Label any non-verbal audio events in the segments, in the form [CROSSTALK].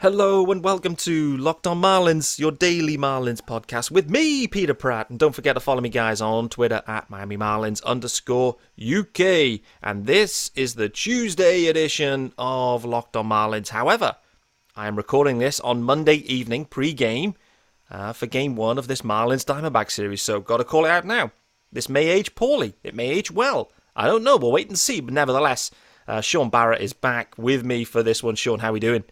Hello and welcome to Locked on Marlins, your daily Marlins podcast with me, Peter Pratt. And don't forget to follow me, guys, on Twitter at Miami Marlins underscore UK. And this is the Tuesday edition of Locked on Marlins. However, I am recording this on Monday evening pre-game uh, for game one of this Marlins Diamondback series. So, got to call it out now. This may age poorly. It may age well. I don't know. We'll wait and see. But nevertheless, uh, Sean Barrett is back with me for this one. Sean, how are we doing?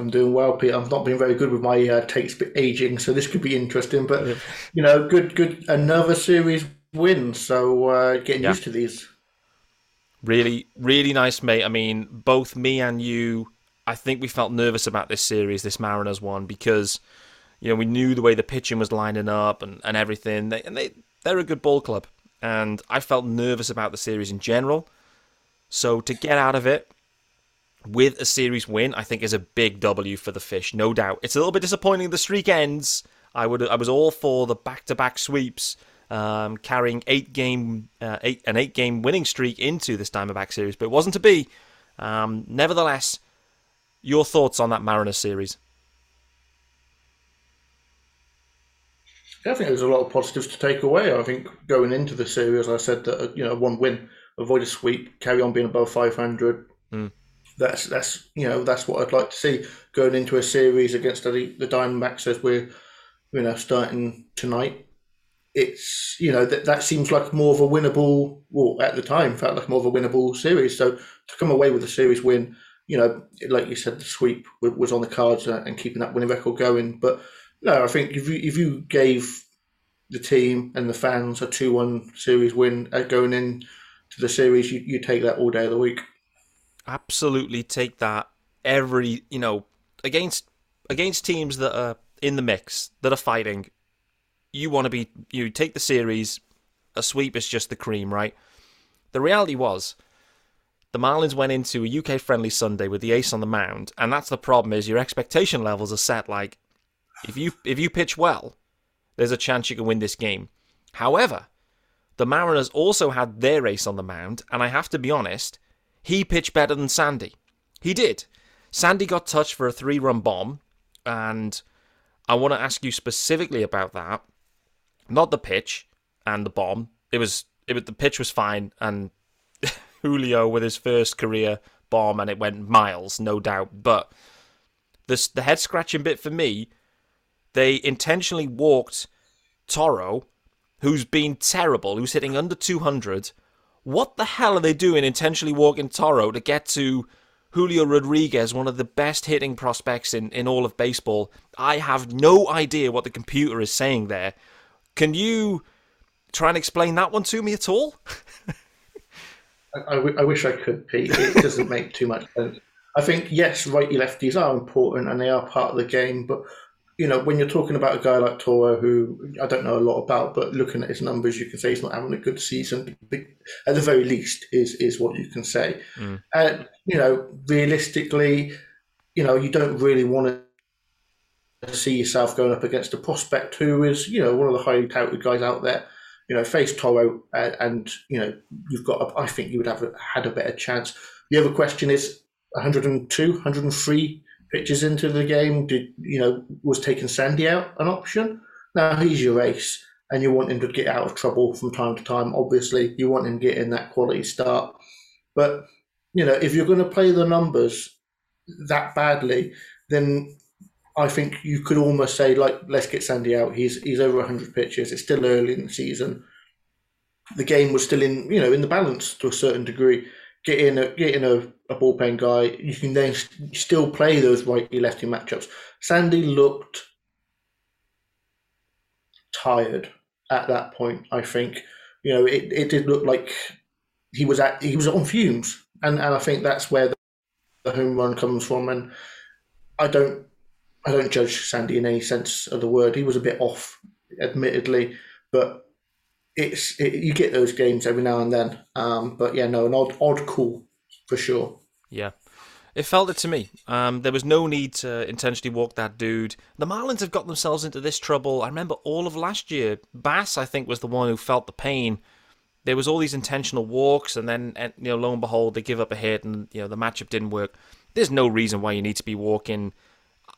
I'm doing well, Pete. I've not been very good with my uh, takes aging, so this could be interesting. But you know, good, good. Another series win, so uh, getting yeah. used to these. Really, really nice, mate. I mean, both me and you, I think we felt nervous about this series, this Mariners one, because you know we knew the way the pitching was lining up and, and everything. They, and they they're a good ball club, and I felt nervous about the series in general. So to get out of it with a series win, I think is a big W for the Fish, no doubt. It's a little bit disappointing the streak ends. I would I was all for the back-to-back sweeps, um, carrying eight game uh, eight an eight game winning streak into this Diamondback series, but it wasn't to be. Um, nevertheless, your thoughts on that Mariners series? Yeah, I think there's a lot of positives to take away. I think going into the series, I said that you know one win, avoid a sweep, carry on being above 500. Mm that's that's you know that's what I'd like to see going into a series against the, the Diamondbacks as we're you know starting tonight. It's you know that that seems like more of a winnable. Well, at the time, felt like more of a winnable series. So to come away with a series win, you know, like you said, the sweep was on the cards and keeping that winning record going. But no, I think if you if you gave the team and the fans a two-one series win going in to the series, you you take that all day of the week absolutely take that every you know against against teams that are in the mix that are fighting. You want to be you take the series. A sweep is just the cream, right? The reality was, the Marlins went into a UK friendly Sunday with the ace on the mound, and that's the problem is your expectation levels are set like if you if you pitch well, there's a chance you can win this game. However, the Mariners also had their ace on the mound, and I have to be honest, he pitched better than Sandy. He did. Sandy got touched for a three run bomb, and I want to ask you specifically about that. Not the pitch and the bomb. It was it was, the pitch was fine, and [LAUGHS] Julio with his first career bomb, and it went miles, no doubt. But this the head scratching bit for me, they intentionally walked Toro, who's been terrible, who's hitting under 200, what the hell are they doing intentionally walking Toro to get to Julio Rodriguez, one of the best hitting prospects in, in all of baseball? I have no idea what the computer is saying there. Can you try and explain that one to me at all? [LAUGHS] I, I, w- I wish I could, Pete. It doesn't make too much sense. I think, yes, righty lefties are important and they are part of the game, but you know, when you're talking about a guy like Toro, who I don't know a lot about, but looking at his numbers, you can say he's not having a good season. At the very least, is is what you can say. Mm. And you know, realistically, you know, you don't really want to see yourself going up against a prospect who is, you know, one of the highly touted guys out there. You know, face Toro, and, and you know, you've got. A, I think you would have had a better chance. The other question is 102, 103 pitches into the game, did you know was taking Sandy out an option? Now he's your ace, and you want him to get out of trouble from time to time. Obviously, you want him getting that quality start, but you know if you're going to play the numbers that badly, then I think you could almost say like let's get Sandy out. He's he's over 100 pitches. It's still early in the season. The game was still in you know in the balance to a certain degree. Getting in a get in a a bullpen guy, you can then still play those righty lefty matchups. Sandy looked tired at that point. I think you know it, it did look like he was at he was on fumes, and and I think that's where the, the home run comes from. And I don't I don't judge Sandy in any sense of the word. He was a bit off, admittedly, but it's it, you get those games every now and then. Um, but yeah, no, an odd odd call for sure. Yeah. It felt it to me. Um, there was no need to intentionally walk that dude. The Marlins have got themselves into this trouble. I remember all of last year. Bass, I think, was the one who felt the pain. There was all these intentional walks, and then, you know, lo and behold, they give up a hit, and you know the matchup didn't work. there's no reason why you need to be walking.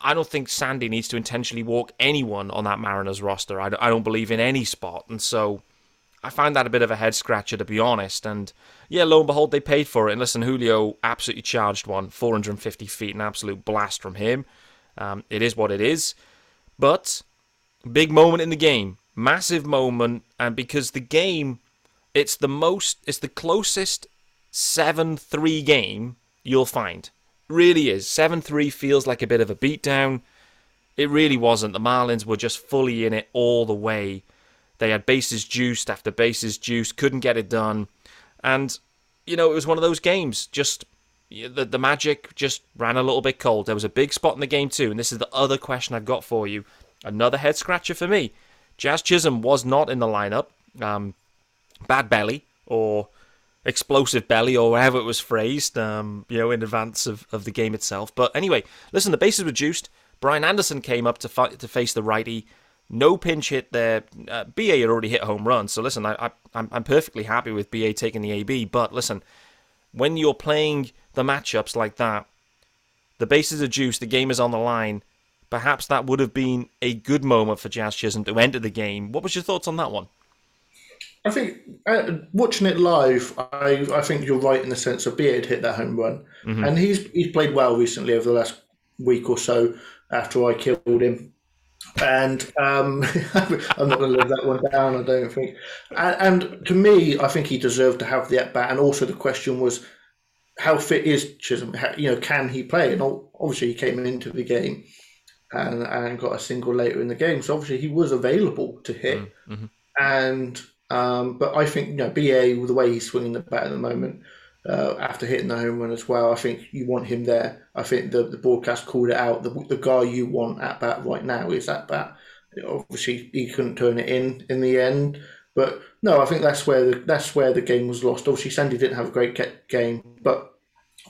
I don't think Sandy needs to intentionally walk anyone on that Mariners roster. I don't, I don't believe in any spot. And so I find that a bit of a head scratcher, to be honest. And yeah, lo and behold, they paid for it. And listen, Julio absolutely charged one, 450 feet, an absolute blast from him. Um, it is what it is. But big moment in the game, massive moment. And because the game, it's the most, it's the closest 7 3 game you'll find really is. 7 3 feels like a bit of a beatdown. It really wasn't. The Marlins were just fully in it all the way. They had bases juiced after bases juiced, couldn't get it done. And, you know, it was one of those games. Just the, the magic just ran a little bit cold. There was a big spot in the game, too. And this is the other question I've got for you. Another head scratcher for me. Jazz Chisholm was not in the lineup. Um, bad belly, or explosive belly or however it was phrased, um, you know, in advance of, of the game itself. But anyway, listen, the bases were juiced. Brian Anderson came up to fight, to face the righty. No pinch hit there. Uh, BA had already hit home run, so listen, I, I, I'm, I'm perfectly happy with BA taking the AB. But listen, when you're playing the matchups like that, the bases are juiced, the game is on the line. Perhaps that would have been a good moment for Jazz Chisholm to enter the game. What was your thoughts on that one? I think uh, watching it live, I I think you're right in the sense of Beard hit that home run, mm-hmm. and he's he's played well recently over the last week or so after I killed him. And um, [LAUGHS] I'm not going to live that one down, I don't think. And, and, to me, I think he deserved to have the at bat. And also, the question was, how fit is Chisholm? How, you know, can he play? And obviously, he came into the game and, and got a single later in the game. So obviously, he was available to hit. Mm-hmm. And um, but I think you know BA with the way he's swinging the bat at the moment uh, after hitting the home run as well. I think you want him there. I think the, the broadcast called it out. The, the guy you want at bat right now is at bat. Obviously, he couldn't turn it in in the end. But no, I think that's where the that's where the game was lost. Obviously, Sandy didn't have a great game, but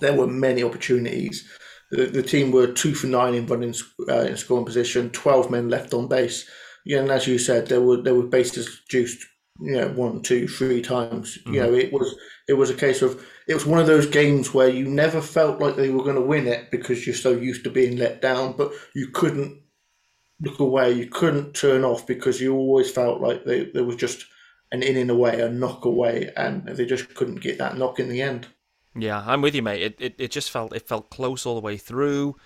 there were many opportunities. The, the team were two for nine in running uh, in scoring position, twelve men left on base. Yeah, and as you said, there were there were bases juiced you know one, two, three times. Mm-hmm. You know, it was it was a case of it was one of those games where you never felt like they were going to win it because you're so used to being let down, but you couldn't look away, you couldn't turn off because you always felt like they, there was just an in and away, a knock away, and they just couldn't get that knock in the end. Yeah, I'm with you, mate. It, it it just felt it felt close all the way through.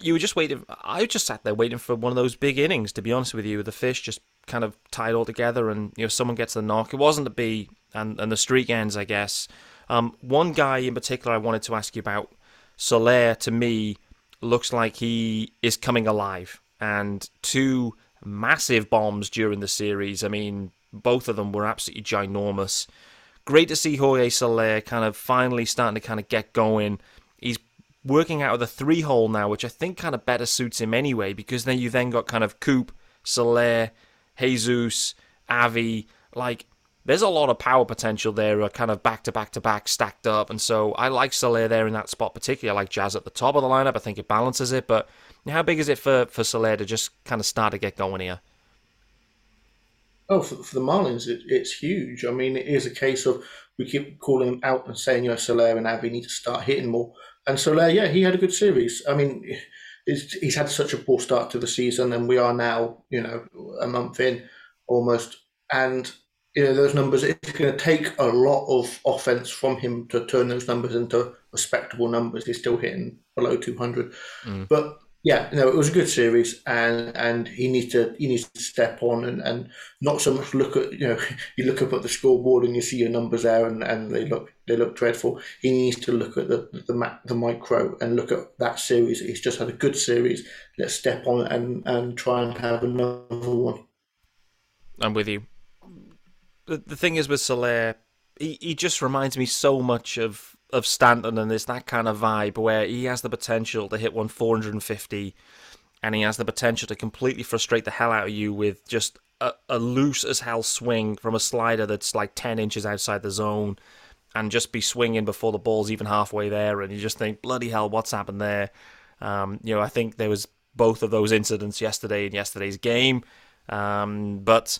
You were just waiting. I just sat there waiting for one of those big innings. To be honest with you, the fish just kind of tied all together and you know someone gets the knock. It wasn't the B and and the streak ends, I guess. Um, one guy in particular I wanted to ask you about, Soler, to me looks like he is coming alive, and two massive bombs during the series. I mean, both of them were absolutely ginormous. Great to see Jorge Soler kind of finally starting to kind of get going. He's working out of the three hole now, which I think kind of better suits him anyway, because then you then got kind of Coop, Soler, Jesus, Avi, like there's a lot of power potential there, uh, kind of back to back to back stacked up. And so I like Soler there in that spot, particularly. I like Jazz at the top of the lineup. I think it balances it. But how big is it for, for Soler to just kind of start to get going here? Oh, for, for the Marlins, it, it's huge. I mean, it is a case of we keep calling them out and saying, you know, Soler and Avi need to start hitting more. And Soler, yeah, he had a good series. I mean, he's had such a poor start to the season, and we are now, you know, a month in almost, and you know those numbers. It's going to take a lot of offense from him to turn those numbers into respectable numbers. He's still hitting below 200, mm. but yeah, no, it was a good series, and and he needs to he needs to step on and, and not so much look at you know [LAUGHS] you look up at the scoreboard and you see your numbers there and, and they look they look dreadful. He needs to look at the the the micro and look at that series. He's just had a good series. Let's step on and and try and have another one. I'm with you. The the thing is with Soler, he he just reminds me so much of of Stanton, and there's that kind of vibe where he has the potential to hit one 450, and he has the potential to completely frustrate the hell out of you with just a, a loose as hell swing from a slider that's like 10 inches outside the zone, and just be swinging before the ball's even halfway there, and you just think, bloody hell, what's happened there? Um, you know, I think there was both of those incidents yesterday in yesterday's game, um, but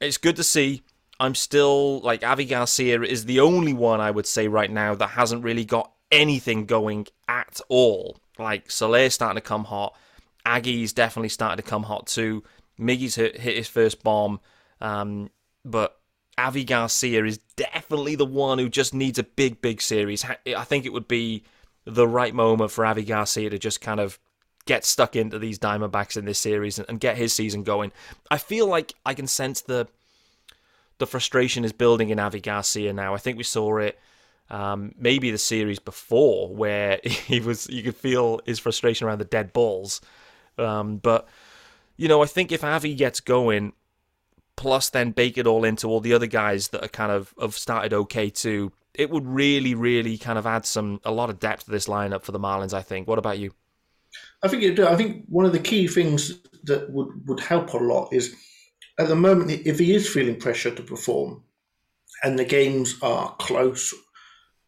it's good to see I'm still like Avi Garcia is the only one I would say right now that hasn't really got anything going at all. Like Soler's starting to come hot. Aggie's definitely starting to come hot too. Miggy's hit, hit his first bomb. Um, but Avi Garcia is definitely the one who just needs a big, big series. I think it would be the right moment for Avi Garcia to just kind of get stuck into these Diamondbacks in this series and, and get his season going. I feel like I can sense the the frustration is building in Avi Garcia now. I think we saw it um, maybe the series before where [LAUGHS] he was you could feel his frustration around the dead balls. Um, but you know, I think if Avi gets going, plus then bake it all into all the other guys that are kind of have started okay too, it would really, really kind of add some a lot of depth to this lineup for the Marlins. I think. What about you? I think it. Do. I think one of the key things that would would help a lot is at the moment if he is feeling pressure to perform, and the games are close,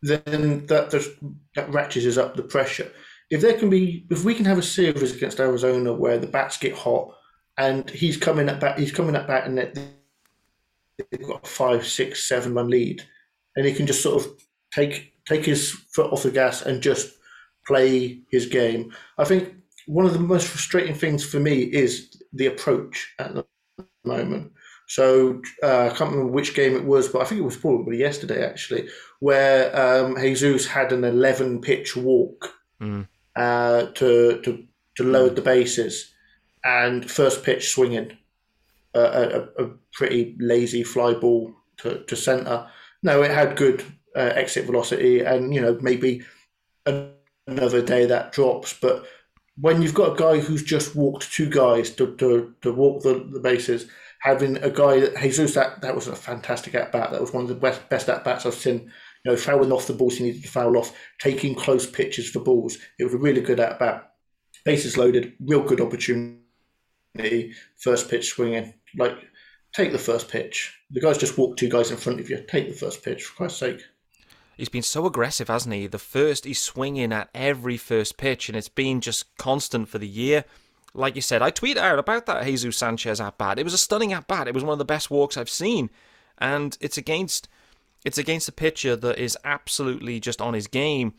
then that just, that ratchets up the pressure. If there can be, if we can have a series against Arizona where the bats get hot and he's coming at bat, he's coming at bat, and they've got a five, six, seven run lead, and he can just sort of take take his foot off the gas and just play his game. I think one of the most frustrating things for me is the approach at the moment. So uh, I can't remember which game it was, but I think it was probably yesterday actually, where um, Jesus had an 11 pitch walk mm. uh, to, to to load the bases and first pitch swinging uh, a, a, pretty lazy fly ball to, to center. No, it had good uh, exit velocity, and you know maybe another day that drops. But when you've got a guy who's just walked two guys to, to, to walk the, the bases, having a guy that Jesus that that was a fantastic at bat. That was one of the best best at bats I've seen. You know, fouling off the balls he needed to foul off, taking close pitches for balls. It was a really good at bat. Bases loaded, real good opportunity first pitch swinging. Like, take the first pitch. The guy's just walked two guys in front of you. Take the first pitch, for Christ's sake. He's been so aggressive, hasn't he? The first, he's swinging at every first pitch, and it's been just constant for the year. Like you said, I tweeted out about that Jesus Sanchez at bat. It was a stunning at bat. It was one of the best walks I've seen, and it's against it's against a pitcher that is absolutely just on his game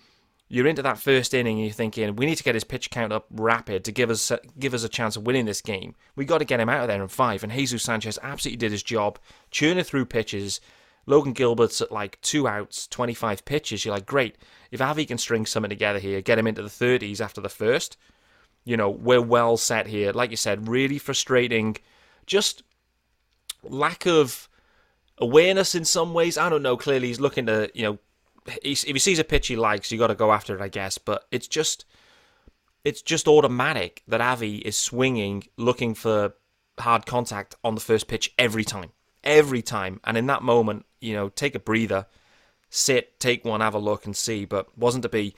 you're into that first inning and you're thinking we need to get his pitch count up rapid to give us give us a chance of winning this game. We got to get him out of there in five. And Jesus Sanchez absolutely did his job, churning through pitches. Logan Gilbert's at like two outs, 25 pitches. You're like, great. If Avi can string something together here, get him into the 30s after the first, you know, we're well set here. Like you said, really frustrating. Just lack of awareness in some ways. I don't know. Clearly, he's looking to, you know, if he sees a pitch he likes, you got to go after it, I guess. But it's just, it's just automatic that Avi is swinging, looking for hard contact on the first pitch every time, every time. And in that moment, you know, take a breather, sit, take one, have a look, and see. But wasn't to be.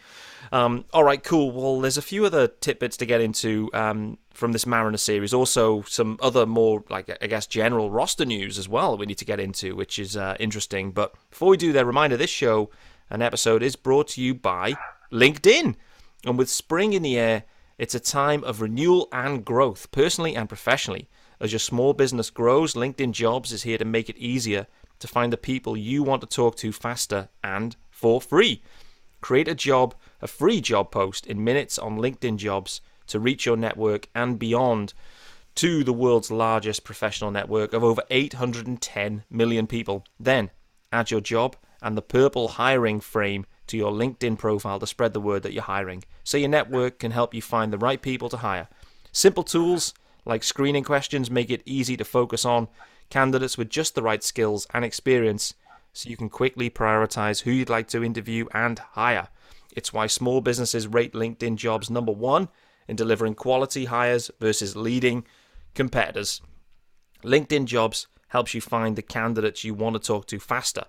Um, all right, cool. Well, there's a few other tidbits to get into um, from this Mariner series. Also, some other more, like I guess, general roster news as well. We need to get into, which is uh, interesting. But before we do that, reminder: this show an episode is brought to you by LinkedIn. And with spring in the air, it's a time of renewal and growth, personally and professionally. As your small business grows, LinkedIn Jobs is here to make it easier to find the people you want to talk to faster and for free. Create a job, a free job post in minutes on LinkedIn Jobs to reach your network and beyond to the world's largest professional network of over 810 million people. Then add your job and the purple hiring frame to your LinkedIn profile to spread the word that you're hiring so your network can help you find the right people to hire. Simple tools like screening questions make it easy to focus on candidates with just the right skills and experience so you can quickly prioritize who you'd like to interview and hire. It's why small businesses rate LinkedIn jobs number one in delivering quality hires versus leading competitors. LinkedIn jobs helps you find the candidates you want to talk to faster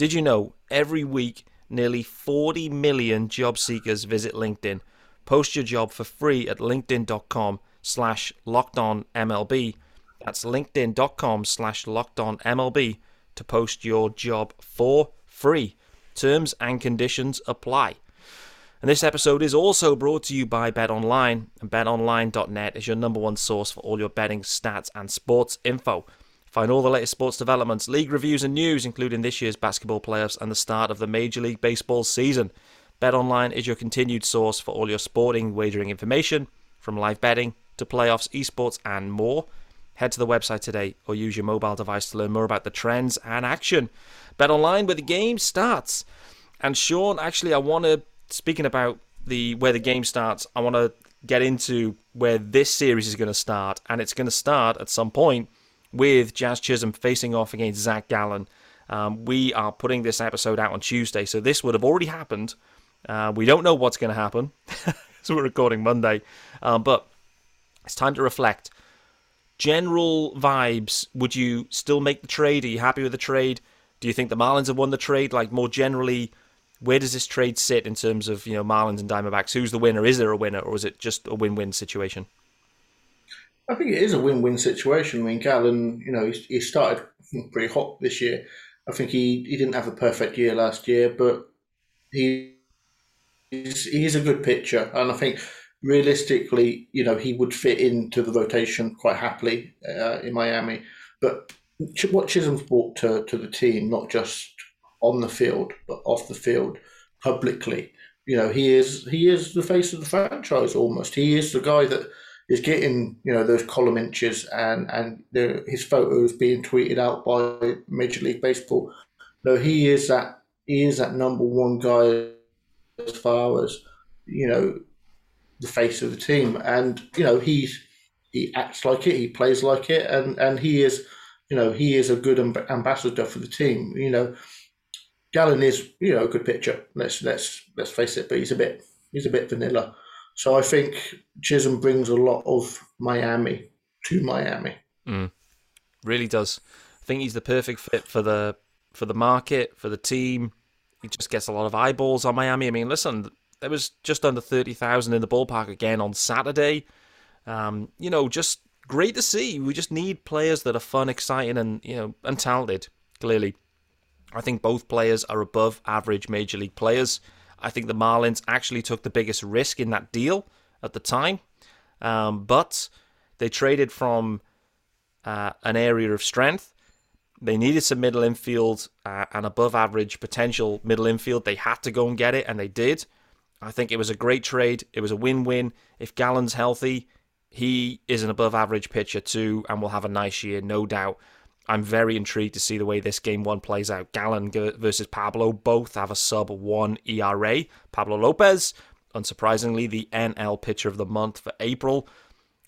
did you know every week nearly 40 million job seekers visit LinkedIn? Post your job for free at linkedin.com slash locked on lockedonmlb. That's linkedin.com slash locked on lockedonmlb to post your job for free. Terms and conditions apply. And this episode is also brought to you by BetOnline. And betonline.net is your number one source for all your betting stats and sports info. Find all the latest sports developments, league reviews, and news, including this year's basketball playoffs and the start of the Major League Baseball season. BetOnline is your continued source for all your sporting wagering information, from live betting to playoffs, esports, and more. Head to the website today or use your mobile device to learn more about the trends and action. BetOnline, where the game starts. And Sean, actually, I want to, speaking about the where the game starts, I want to get into where this series is going to start. And it's going to start at some point with Jazz Chisholm facing off against Zach Gallen. Um, we are putting this episode out on Tuesday, so this would have already happened. Uh, we don't know what's going to happen, [LAUGHS] so we're recording Monday. Um, but it's time to reflect general vibes, would you still make the trade? Are you happy with the trade? Do you think the Marlins have won the trade? Like more generally, where does this trade sit in terms of you know Marlins and Diamondbacks? Who's the winner? Is there a winner, or is it just a win-win situation? I think it is a win-win situation. I mean, Gallen, you know, he, he started [LAUGHS] pretty hot this year. I think he, he didn't have a perfect year last year, but he he's, he's a good pitcher, and I think realistically, you know, he would fit into the rotation quite happily uh, in Miami. But what Chisholm's brought to, to the team, not just on the field, but off the field, publicly, you know, he is he is the face of the franchise almost. He is the guy that is getting you know those column inches and and the, his photos being tweeted out by Major League Baseball. No, he is that he is that number one guy as far as you know the face of the team, and you know he's he acts like it, he plays like it, and and he is you know he is a good amb- ambassador for the team. You know, Gallen is you know a good pitcher. Let's let's let's face it, but he's a bit he's a bit vanilla. So I think Chisholm brings a lot of Miami to Miami. Mm. Really does. I think he's the perfect fit for the for the market for the team. He just gets a lot of eyeballs on Miami. I mean, listen, there was just under 30,000 in the ballpark again on Saturday. Um, you know, just great to see. We just need players that are fun, exciting, and you know, and talented. Clearly, I think both players are above average major league players. I think the Marlins actually took the biggest risk in that deal at the time, um, but they traded from uh, an area of strength. They needed some middle infield uh, and above average potential middle infield. They had to go and get it, and they did. I think it was a great trade. It was a win win. If Gallen's healthy, he is an above average pitcher too and will have a nice year, no doubt. I'm very intrigued to see the way this game one plays out. Gallen versus Pablo both have a sub one ERA. Pablo Lopez, unsurprisingly, the NL pitcher of the month for April.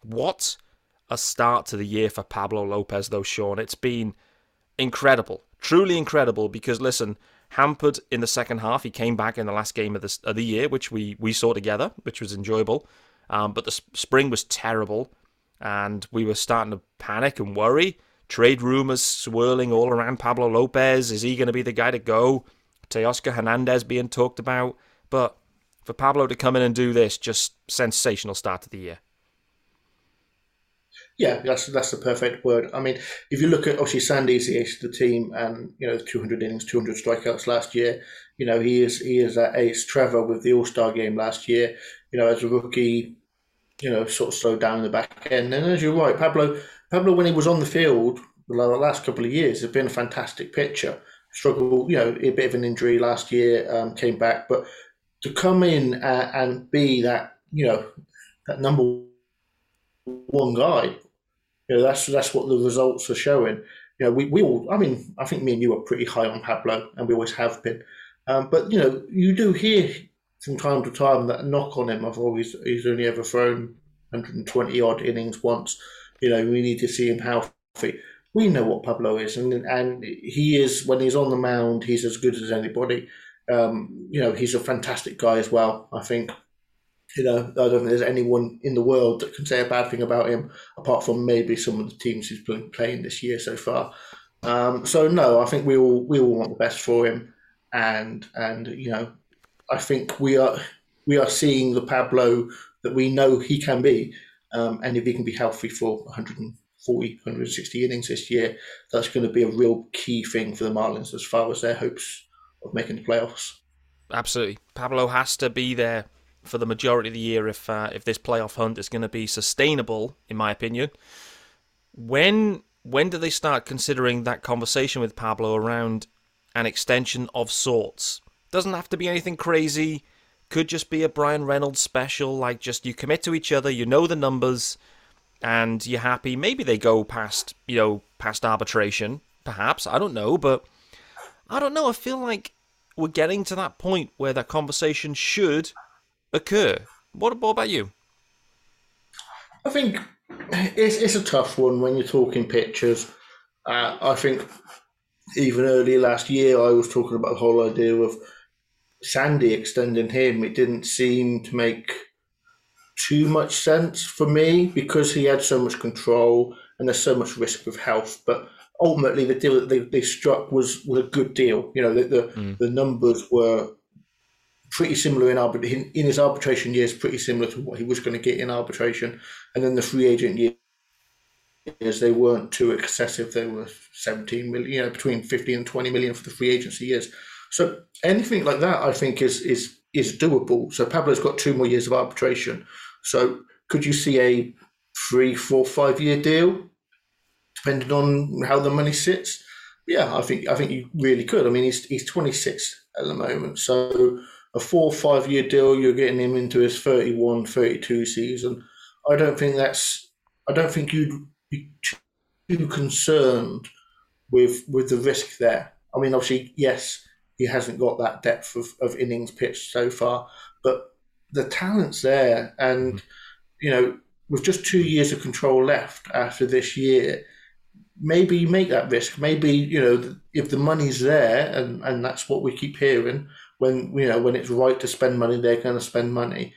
What a start to the year for Pablo Lopez, though, Sean. It's been incredible, truly incredible. Because listen, hampered in the second half. He came back in the last game of the, of the year, which we, we saw together, which was enjoyable. Um, but the spring was terrible, and we were starting to panic and worry. Trade rumors swirling all around Pablo Lopez. Is he going to be the guy to go? Teoscar Hernandez being talked about. But for Pablo to come in and do this, just sensational start to the year. Yeah, that's that's the perfect word. I mean, if you look at obviously Sandy's the ace of the team, and you know, 200 innings, 200 strikeouts last year. You know, he is he is that ace. Trevor with the All Star game last year. You know, as a rookie, you know, sort of slowed down in the back end. And as you're right, Pablo Pablo when he was on the field the last couple of years has been a fantastic pitcher. Struggled, you know, a bit of an injury last year, um, came back, but to come in and, and be that, you know, that number one guy. You know, that's that's what the results are showing. You know, we, we all, I mean, I think me and you are pretty high on Pablo, and we always have been. Um, but you know, you do hear from time to time that knock on him. I've always he's only ever thrown 120 odd innings once. You know, we need to see him healthy. We know what Pablo is, and and he is when he's on the mound, he's as good as anybody. Um, you know, he's a fantastic guy as well. I think you know, I don't think there's anyone in the world that can say a bad thing about him, apart from maybe some of the teams he's been playing this year so far. Um, so no, I think we all we all want the best for him, and and you know, I think we are we are seeing the Pablo that we know he can be, um, and if he can be healthy for 140, 160 innings this year, that's going to be a real key thing for the Marlins as far as their hopes of making the playoffs. Absolutely, Pablo has to be there for the majority of the year if uh, if this playoff hunt is going to be sustainable, in my opinion. When when do they start considering that conversation with Pablo around an extension of sorts? Doesn't have to be anything crazy. could just be a Bryan Reynolds special, like just you commit to each other, you know the numbers, and you're happy. Maybe they go past, you know, past arbitration, perhaps. I don't know, but I don't know. I feel like we're getting to that point where that conversation should occur. What, what about you? I think it's, it's a tough one when you're talking pictures. Uh, I think even earlier last year, I was talking about the whole idea of Sandy extending him. It didn't seem to make too much sense for me because he had so much control and there's so much risk with health. But ultimately, the deal that they, they struck was, was a good deal. You know, the the, mm. the numbers were pretty similar in arbitration in his arbitration years, pretty similar to what he was going to get in arbitration, and then the free agent years they weren't too excessive. They were seventeen million, you know, between fifteen and twenty million for the free agency years. So anything like that, I think, is is is doable. So Pablo's got two more years of arbitration. So could you see a three, four, five year deal, depending on how the money sits? Yeah, I think I think you really could. I mean, he's he's twenty six at the moment, so a four or five year deal, you're getting him into his 31, 32 season. I don't think that's. I don't think you'd be too concerned with with the risk there. I mean, obviously, yes, he hasn't got that depth of, of innings pitched so far, but the talent's there, and mm. you know, with just two years of control left after this year, maybe you make that risk. Maybe you know, if the money's there, and and that's what we keep hearing when you know when it's right to spend money, they're going to spend money.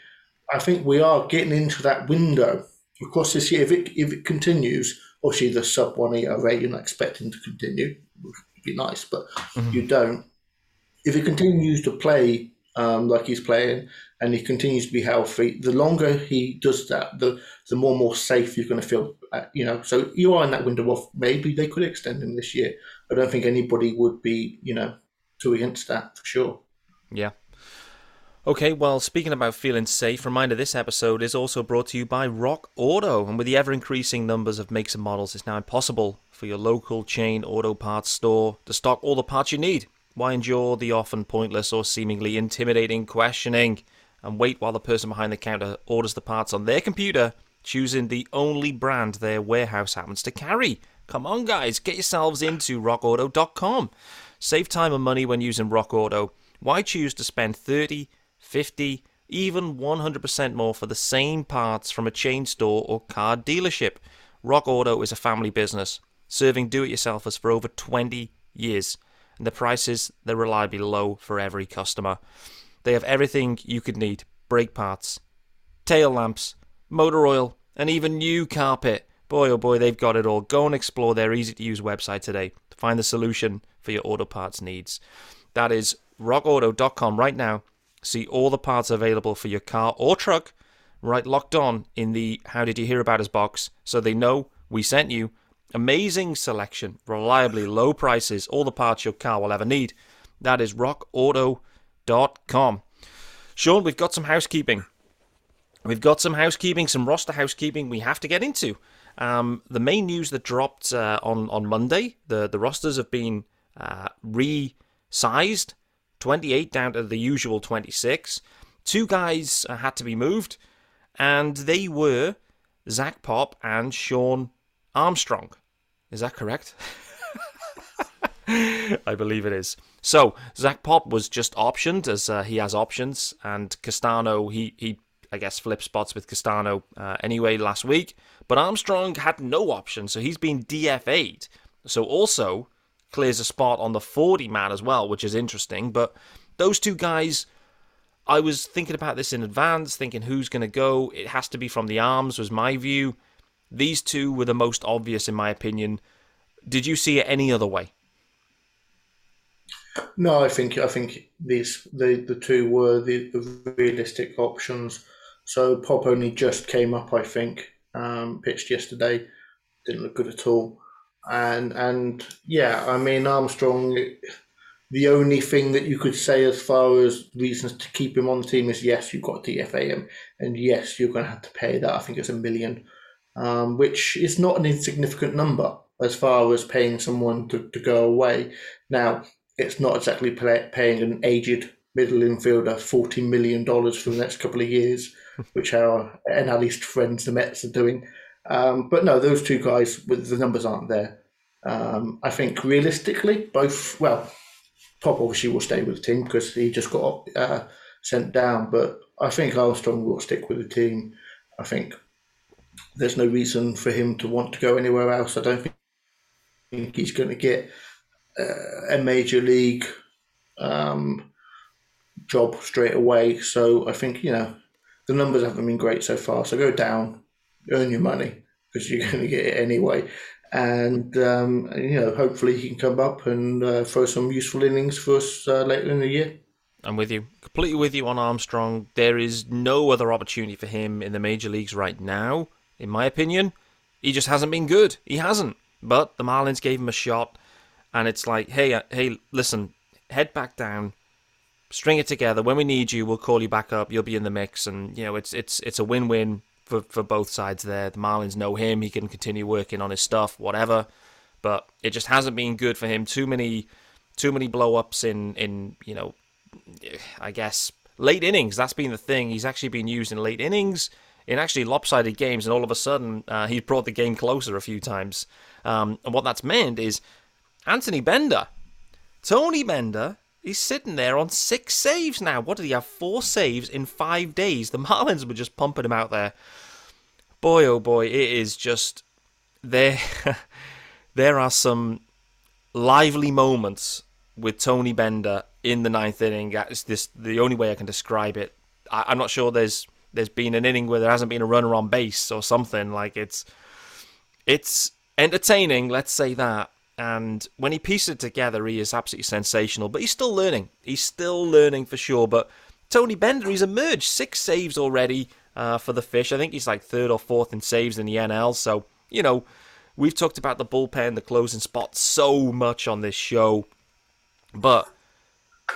I think we are getting into that window. Of course, this year, if it if it continues, obviously the sub one ERA, you're not expecting to continue. It would be nice, but mm-hmm. you don't. If he continues to play um, like he's playing and he continues to be healthy, the longer he does that, the the more more safe you're going to feel. Uh, you know, so you are in that window of maybe they could extend him this year. I don't think anybody would be, you know, too against that for sure. Yeah. Okay, well, speaking about feeling safe, reminder this episode is also brought to you by Rock Auto. And with the ever increasing numbers of makes and models, it's now impossible for your local chain auto parts store to stock all the parts you need. Why endure the often pointless or seemingly intimidating questioning and wait while the person behind the counter orders the parts on their computer, choosing the only brand their warehouse happens to carry? Come on, guys, get yourselves into rockauto.com. Save time and money when using Rock Auto. Why choose to spend 30, 50, even 100% more for the same parts from a chain store or car dealership? Rock Auto is a family business, serving do it yourselfers for over 20 years, and the prices they're reliably low for every customer. They have everything you could need brake parts, tail lamps, motor oil, and even new carpet. Boy, oh boy, they've got it all. Go and explore their easy to use website today to find the solution for your auto parts needs. That is rockauto.com right now. See all the parts available for your car or truck right locked on in the How Did You Hear About Us box so they know we sent you. Amazing selection, reliably low prices, all the parts your car will ever need. That is rockauto.com. Sean, we've got some housekeeping. We've got some housekeeping, some roster housekeeping we have to get into. Um, the main news that dropped uh, on on Monday, the the rosters have been uh, resized 28 down to the usual 26. Two guys uh, had to be moved, and they were Zach Pop and Shawn Armstrong. Is that correct? [LAUGHS] I believe it is. So Zach Pop was just optioned as uh, he has options, and Castano he he I guess flipped spots with Castano uh, anyway last week. But Armstrong had no option, so he's been DFA'd. So also clears a spot on the 40 man as well, which is interesting. But those two guys, I was thinking about this in advance, thinking who's going to go. It has to be from the arms, was my view. These two were the most obvious, in my opinion. Did you see it any other way? No, I think I think these the, the two were the, the realistic options. So Pop only just came up, I think, um, pitched yesterday, didn't look good at all and and yeah, I mean Armstrong. The only thing that you could say as far as reasons to keep him on the team is yes, you've got DFA him, and yes, you're going to have to pay that. I think it's a million, um, which is not an insignificant number as far as paying someone to, to go away. Now, it's not exactly pay, paying an aged middle infielder forty million dollars for the next couple of years, [LAUGHS] which our analyst friends the Mets are doing. Um, but no, those two guys, the numbers aren't there. Um, I think realistically, both well, Pop obviously will stay with the team because he just got uh, sent down. But I think Armstrong will stick with the team. I think there's no reason for him to want to go anywhere else. I don't think he's going to get uh, a major league um, job straight away. So I think you know the numbers haven't been great so far. So go down, earn your money because you're [LAUGHS] going to get it anyway. And um, you know, hopefully he can come up and uh, throw some useful innings for us uh, later in the year. I'm with you. Completely with you on Armstrong. There is no other opportunity for him in the major leagues right now, in my opinion. He just hasn't been good. He hasn't. But the Marlins gave him a shot, and it's like, hey, uh, hey, listen, head back down, string it together. When we need you, we'll call you back up. You'll be in the mix, and you know, it's it's it's a win-win for for both sides there. The Marlins know him; he can continue working on his stuff, whatever. But it just hasn't been good for him. Too many, too many blow-ups in in you know I guess, late innings. That's been the thing. He's actually been used in late innings, in actually lopsided games, and all of a sudden uh, he's brought the game closer a few times. Um, and what that's meant is Anthony Bender, Tony Bender, he's sitting there on six saves now. What did he have? Four saves in five days. The [LAUGHS] Marlins were just pumping him out there. Boy, oh boy, it is just there. [LAUGHS] there are some lively moments with Tony Bender in the ninth inning. It's this the only way I can describe it. I, am not sure there's there's been an inning where there hasn't been a runner on base or something. Like it's it's entertaining, let's say that. And when he pieces it together, he is absolutely sensational. But he's still learning. He's still learning for sure. But Tony Bender, he's emerged six saves already uh, for the Fish. I think he's like third or fourth in saves in the NL. So you know, we've talked about the bullpen, the closing spot so much on this show. But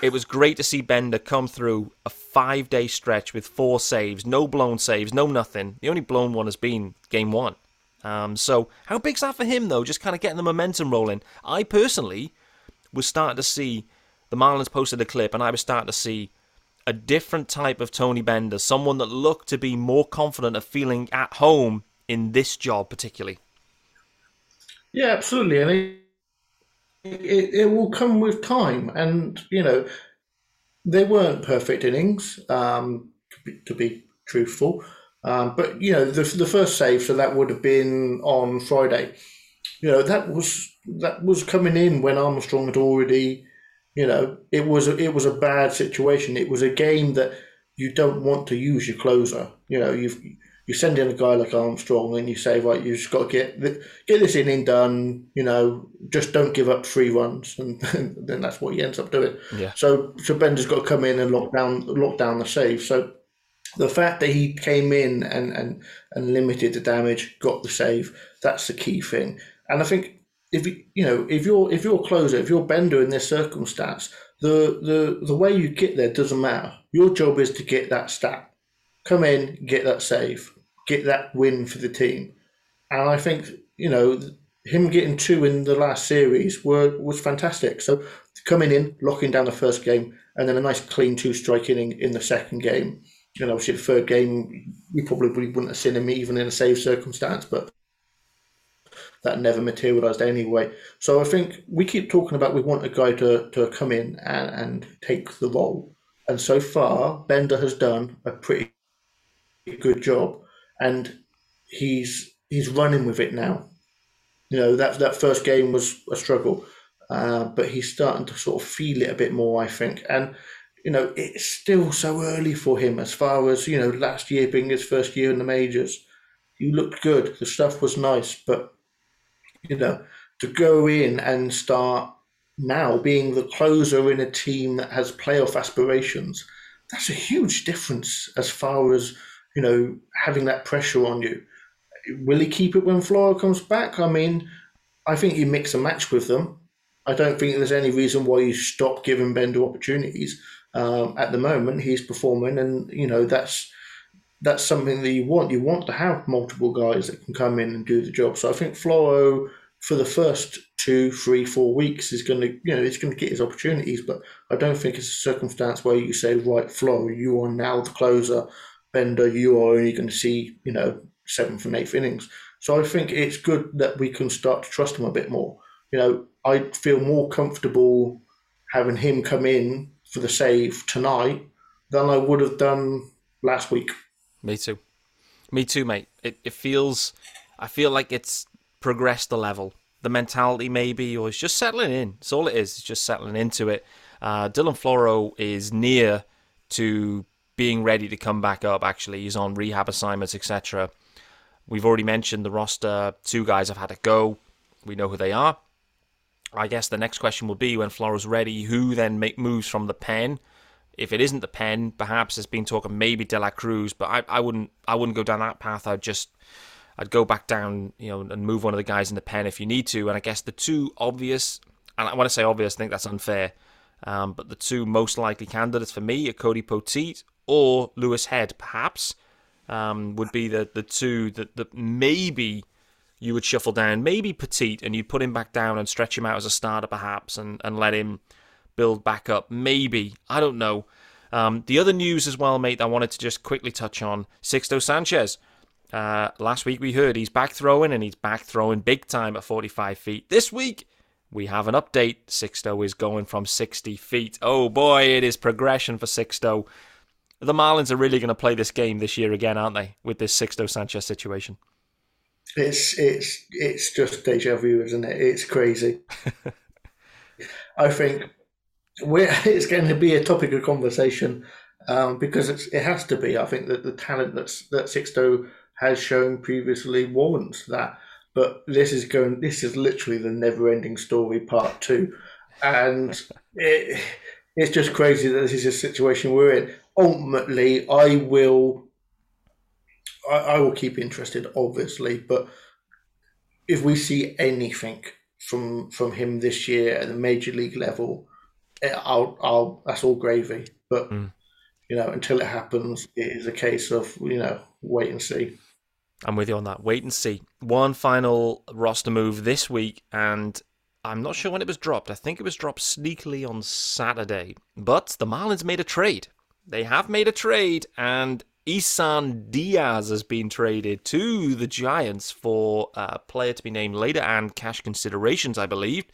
it was great to see Bender come through a five day stretch with four saves, no blown saves, no nothing. The only blown one has been game one. Um, so, how big's that for him, though? Just kind of getting the momentum rolling. I personally was starting to see the Marlins posted a clip, and I was starting to see a different type of Tony Bender, someone that looked to be more confident of feeling at home in this job, particularly. Yeah, absolutely. And it, it will come with time, and you know they weren't perfect innings. Um, to be, to be truthful, um, but you know the the first save, so that would have been on Friday. You know that was that was coming in when Armstrong had already. You know it was a, it was a bad situation. It was a game that you don't want to use your closer. You know you've you send in a guy like Armstrong and you say, right, you've just got to get get this inning done. You know, just don't give up three runs, [LAUGHS] and then that's what he ends up doing. Yeah. So, so Bender's got to come in and lock down lock down the save. So, the fact that he came in and and and limited the damage, got the save, that's the key thing. And I think if you know if you're if you're closer, if you're Bender in this circumstance, the the the way you get there doesn't matter. Your job is to get that stat. Come in, get that save get that win for the team. And I think, you know, him getting two in the last series were was fantastic. So coming in, locking down the first game, and then a nice clean two strike inning in the second game. You know, obviously the third game we probably wouldn't have seen him even in a safe circumstance, but that never materialised anyway. So I think we keep talking about we want a guy to, to come in and, and take the role. And so far, Bender has done a pretty good job and he's he's running with it now. You know that that first game was a struggle, uh, but he's starting to sort of feel it a bit more, I think. And you know it's still so early for him as far as you know last year being his first year in the majors. He looked good. The stuff was nice, but you know to go in and start now being the closer in a team that has playoff aspirations, that's a huge difference as far as you know, having that pressure on you. Will he keep it when Floro comes back? I mean, I think you mix and match with them. I don't think there's any reason why you stop giving Bender opportunities. Um, at the moment, he's performing, and you know that's that's something that you want. You want to have multiple guys that can come in and do the job. So I think Floro for the first two, three, four weeks is going to, you know, he's going to get his opportunities. But I don't think it's a circumstance where you say, right, Flo, you are now the closer. Bender, you are only going to see, you know, seventh and eighth innings. So I think it's good that we can start to trust him a bit more. You know, I feel more comfortable having him come in for the save tonight than I would have done last week. Me too. Me too, mate. It it feels I feel like it's progressed a level. The mentality maybe or it's just settling in. It's all it is. It's just settling into it. Uh, Dylan Floro is near to being ready to come back up actually. He's on rehab assignments, etc. We've already mentioned the roster. Two guys have had a go. We know who they are. I guess the next question will be when Floro's ready, who then make moves from the pen? If it isn't the pen, perhaps there's been talk of maybe De La Cruz, but I, I wouldn't I wouldn't go down that path. I'd just I'd go back down, you know, and move one of the guys in the pen if you need to. And I guess the two obvious, and I when I say obvious, I think that's unfair. Um, but the two most likely candidates for me are Cody Poteet or Louis Head, perhaps, um, would be the, the two that, that maybe you would shuffle down. Maybe Poteet, and you'd put him back down and stretch him out as a starter, perhaps, and, and let him build back up. Maybe. I don't know. Um, the other news as well, mate, I wanted to just quickly touch on Sixto Sanchez. Uh, last week we heard he's back throwing and he's back throwing big time at 45 feet. This week we have an update. Sixto is going from 60 feet. Oh boy, it is progression for Sixto. The Marlins are really going to play this game this year again, aren't they, with this Sixto Sanchez situation? It's it's it's just deja vu, isn't it? It's crazy. [LAUGHS] I think it's going to be a topic of conversation um, because it has to be. I think that the talent that's, that Sixto has shown previously warrants that. But this is going. This is literally the never-ending story, part two, and [LAUGHS] it, it's just crazy that this is a situation we're in. Ultimately, I will. I, I will keep interested, obviously, but if we see anything from from him this year at the major league level, eh, I'll, I'll that's all gravy. But mm. you know, until it happens, it is a case of you know wait and see. I'm with you on that. Wait and see. One final roster move this week, and I'm not sure when it was dropped. I think it was dropped sneakily on Saturday. But the Marlins made a trade. They have made a trade, and Isan Diaz has been traded to the Giants for a player to be named later and cash considerations, I believe.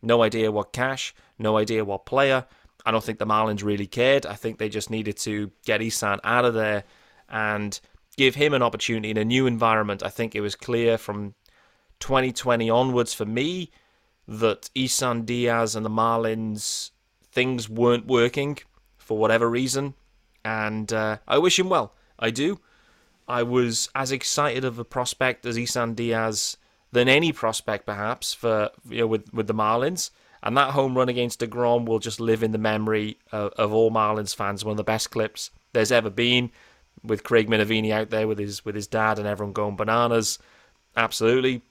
No idea what cash, no idea what player. I don't think the Marlins really cared. I think they just needed to get Isan out of there and give him an opportunity in a new environment. I think it was clear from 2020 onwards for me that Isan Diaz and the Marlins things weren't working for whatever reason, and uh, I wish him well. I do. I was as excited of a prospect as Isan Diaz than any prospect, perhaps, for you know, with with the Marlins. And that home run against Degrom will just live in the memory of, of all Marlins fans. One of the best clips there's ever been with Craig Minervini out there with his with his dad and everyone going bananas. Absolutely.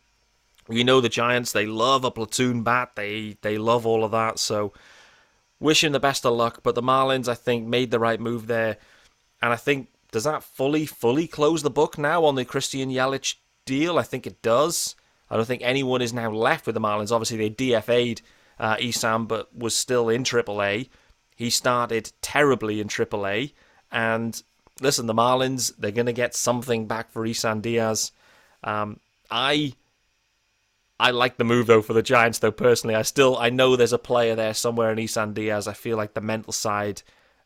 You know the Giants, they love a platoon bat. They they love all of that. So wish him the best of luck. But the Marlins, I think, made the right move there. And I think does that fully, fully close the book now on the Christian Yelich deal? I think it does. I don't think anyone is now left with the Marlins. Obviously, they DFA'd uh, but was still in AAA. He started terribly in AAA, and listen, the Marlins, they're going to get something back for Isan Diaz. Um, I I like the move though for the Giants though personally. I still I know there's a player there somewhere in Isan Diaz. I feel like the mental side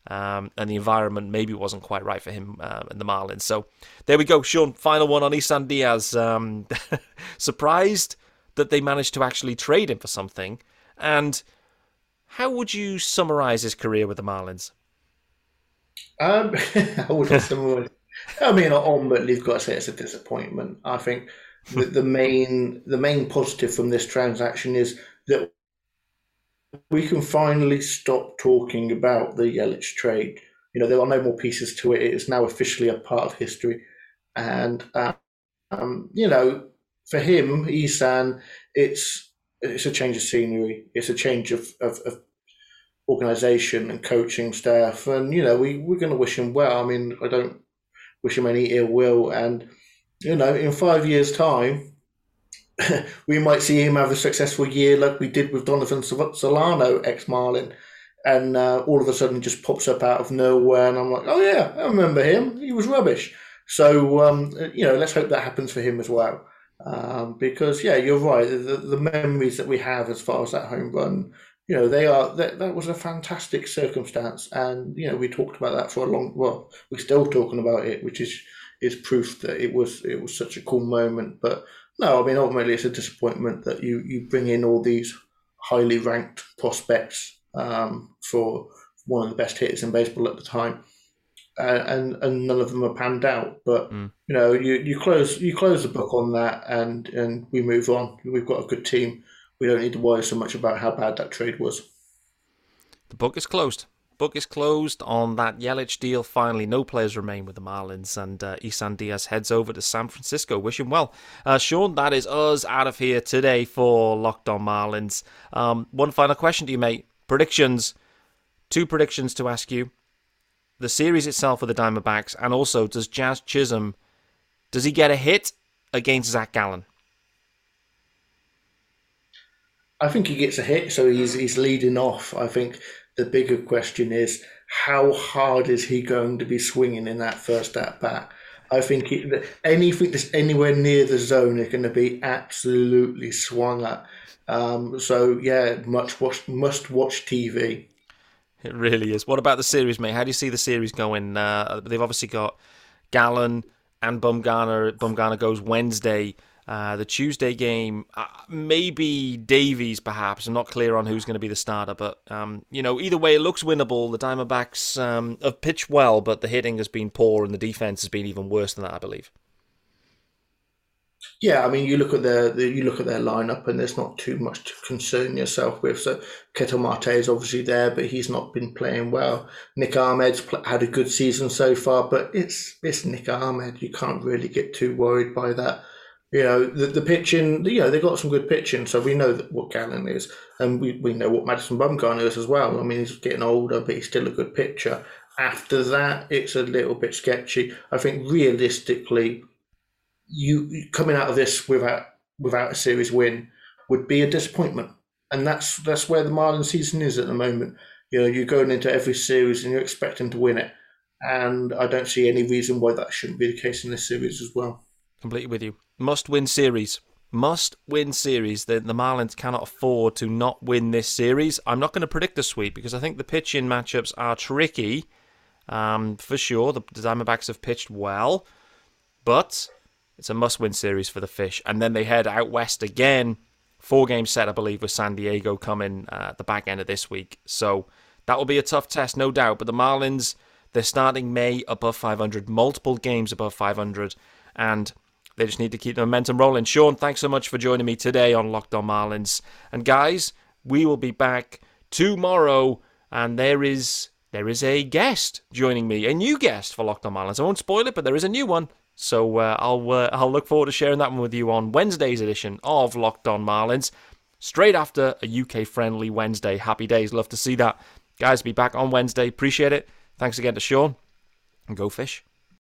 um, and the environment maybe wasn't quite right for him uh, in the Marlins. So there we go, Sean. Final one on Isan Diaz. Um, [LAUGHS] surprised that they managed to actually trade him for something. And how would you summarize his career with the Marlins? Um, [LAUGHS] I wouldn't summarize. I mean, ultimately, you've got to say it's a disappointment. I think the, the main the main positive from this transaction is that we can finally stop talking about the Yelich trade. You know, there are no more pieces to it. It is now officially a part of history, and uh, um, you know, for him, Isan, it's it's a change of scenery. It's a change of, of, of organisation and coaching staff, and you know, we we're going to wish him well. I mean, I don't wish him any ill will, and you know, in five years' time, [COUGHS] we might see him have a successful year like we did with Donovan Solano, ex Marlin, and uh, all of a sudden just pops up out of nowhere, and I'm like, oh yeah, I remember him. He was rubbish. So um, you know, let's hope that happens for him as well. Um, because yeah, you're right. The, the, memories that we have as far as that home run, you know, they are that, that was a fantastic circumstance, and you know, we talked about that for a long. Well, we're still talking about it, which is is proof that it was it was such a cool moment. But no, I mean, ultimately, it's a disappointment that you you bring in all these highly ranked prospects um, for one of the best hitters in baseball at the time uh, and and none of them are panned out. But mm. you know, you, you close you close the book on that, and and we move on. We've got a good team. We don't need to worry so much about how bad that trade was. The book is closed. Book is closed on that Yelich deal. Finally, no players remain with the Marlins, and uh, Isan Diaz heads over to San Francisco. Wish him well. Uh, Sean, that is us out of here today for Locked On Marlins. Um, one final question to you, mate. Predictions. Two predictions to ask you the series itself with the Diamondbacks, and also does Jazz Chisholm does he get a hit against Zach Gallen? I think he gets a hit, so he's he's leading off. I think the bigger question is how hard is he going to be swinging in that first at bat? I think anything that's anywhere near the zone is going to be absolutely swung at. Um, so yeah, much watch, must watch TV. It really is. What about the series, mate? How do you see the series going? Uh, they've obviously got Gallen and Bumgarner. Bumgarner goes Wednesday. Uh, the Tuesday game, uh, maybe Davies, perhaps. I'm not clear on who's going to be the starter, but um, you know, either way, it looks winnable. The Diamondbacks um, have pitched well, but the hitting has been poor, and the defense has been even worse than that, I believe. Yeah, I mean, you look at their the, you look at their lineup, and there's not too much to concern yourself with. So Ketel Marte is obviously there, but he's not been playing well. Nick Ahmed's had a good season so far, but it's it's Nick Ahmed. You can't really get too worried by that. You know, the, the pitching, you know, they've got some good pitching, so we know what Gallen is, and we, we know what Madison Bumgarner is as well. I mean, he's getting older, but he's still a good pitcher. After that, it's a little bit sketchy. I think realistically, you coming out of this without without a series win would be a disappointment, and that's that's where the Marlin season is at the moment. You know, you're going into every series and you're expecting to win it, and I don't see any reason why that shouldn't be the case in this series as well. Completely with you. Must win series. Must win series. The, the Marlins cannot afford to not win this series. I'm not going to predict a sweep because I think the pitching matchups are tricky. Um, for sure, the, the Diamondbacks have pitched well, but it's a must win series for the Fish. And then they head out west again. Four game set, I believe, with San Diego coming uh, at the back end of this week. So that will be a tough test, no doubt. But the Marlins, they're starting May above 500, multiple games above 500. And they just need to keep the momentum rolling. Sean, thanks so much for joining me today on Locked On Marlins. And guys, we will be back tomorrow. And there is there is a guest joining me, a new guest for Locked On Marlins. I won't spoil it, but there is a new one. So uh, I'll uh, I'll look forward to sharing that one with you on Wednesday's edition of Locked On Marlins, straight after a UK friendly Wednesday. Happy days, love to see that. Guys, be back on Wednesday. Appreciate it. Thanks again to Sean, and go fish.